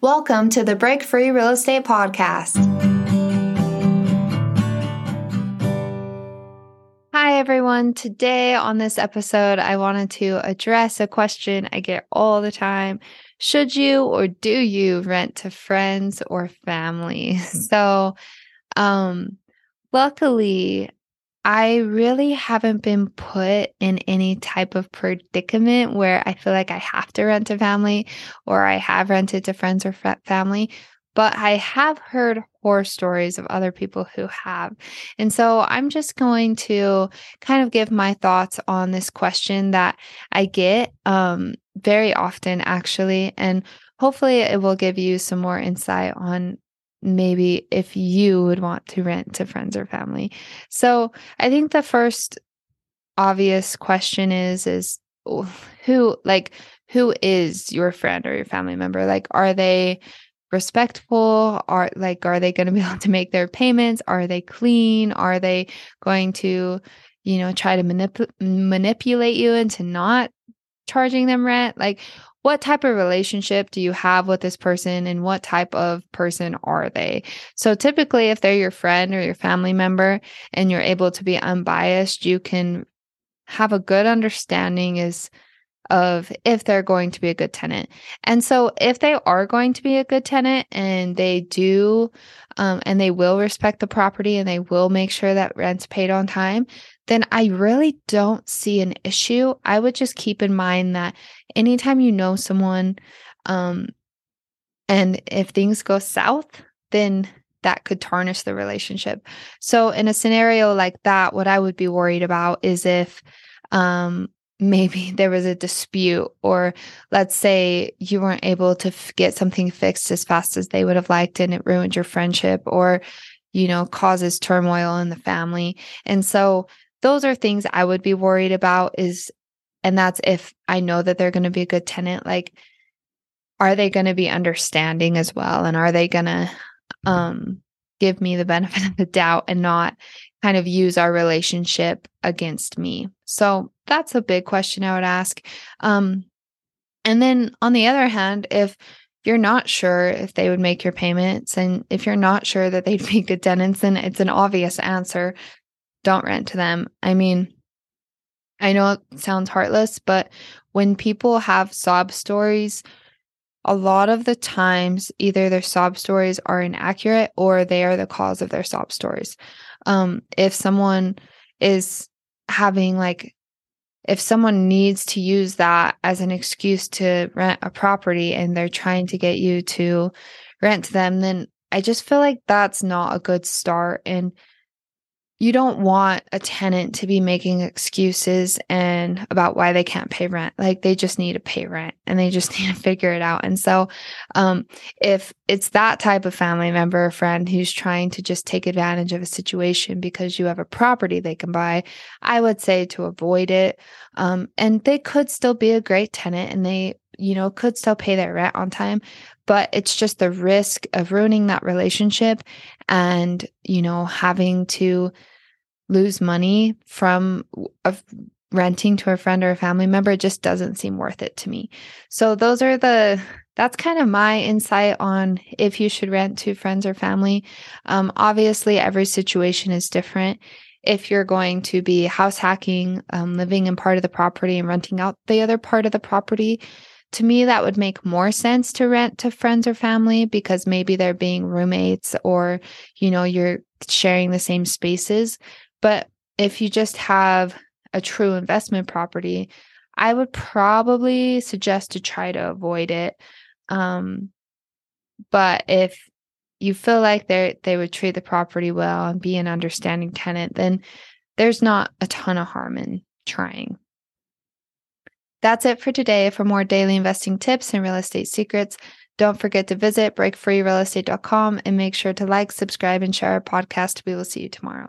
Welcome to the Break Free Real Estate Podcast. Hi, everyone. Today on this episode, I wanted to address a question I get all the time Should you or do you rent to friends or family? So, um, luckily, I really haven't been put in any type of predicament where I feel like I have to rent to family or I have rented to friends or family, but I have heard horror stories of other people who have. And so I'm just going to kind of give my thoughts on this question that I get um, very often, actually. And hopefully it will give you some more insight on maybe if you would want to rent to friends or family. So I think the first obvious question is is who like who is your friend or your family member? Like are they respectful? Are like are they going to be able to make their payments? Are they clean? Are they going to, you know, try to manip- manipulate you into not charging them rent? Like what type of relationship do you have with this person and what type of person are they? So typically if they're your friend or your family member and you're able to be unbiased, you can have a good understanding is of if they're going to be a good tenant. And so if they are going to be a good tenant and they do um, and they will respect the property and they will make sure that rent's paid on time, then I really don't see an issue. I would just keep in mind that anytime you know someone, um, and if things go south, then that could tarnish the relationship. So, in a scenario like that, what I would be worried about is if um, maybe there was a dispute, or let's say you weren't able to f- get something fixed as fast as they would have liked and it ruined your friendship, or you know, causes turmoil in the family. And so, those are things I would be worried about is and that's if I know that they're going to be a good tenant like are they going to be understanding as well and are they going to um give me the benefit of the doubt and not kind of use our relationship against me. So that's a big question I would ask. Um and then on the other hand, if you're not sure if they would make your payments and if you're not sure that they'd be good tenants, then it's an obvious answer don't rent to them. I mean, I know it sounds heartless, but when people have sob stories, a lot of the times either their sob stories are inaccurate or they are the cause of their sob stories. Um, if someone is having like if someone needs to use that as an excuse to rent a property and they're trying to get you to rent to them, then I just feel like that's not a good start. And you don't want a tenant to be making excuses and about why they can't pay rent. Like they just need to pay rent and they just need to figure it out. And so um, if it's that type of family member or friend who's trying to just take advantage of a situation because you have a property they can buy i would say to avoid it. Um, and they could still be a great tenant and they you know could still pay their rent on time but it's just the risk of ruining that relationship and you know having to lose money from a, renting to a friend or a family member just doesn't seem worth it to me. So those are the that's kind of my insight on if you should rent to friends or family. Um, obviously, every situation is different. If you're going to be house hacking, um, living in part of the property and renting out the other part of the property, to me, that would make more sense to rent to friends or family because maybe they're being roommates or, you know, you're sharing the same spaces. But if you just have a true investment property, I would probably suggest to try to avoid it. Um, but if you feel like they they would treat the property well and be an understanding tenant, then there's not a ton of harm in trying. That's it for today. For more daily investing tips and real estate secrets, don't forget to visit breakfreerealestate.com and make sure to like, subscribe, and share our podcast. We will see you tomorrow.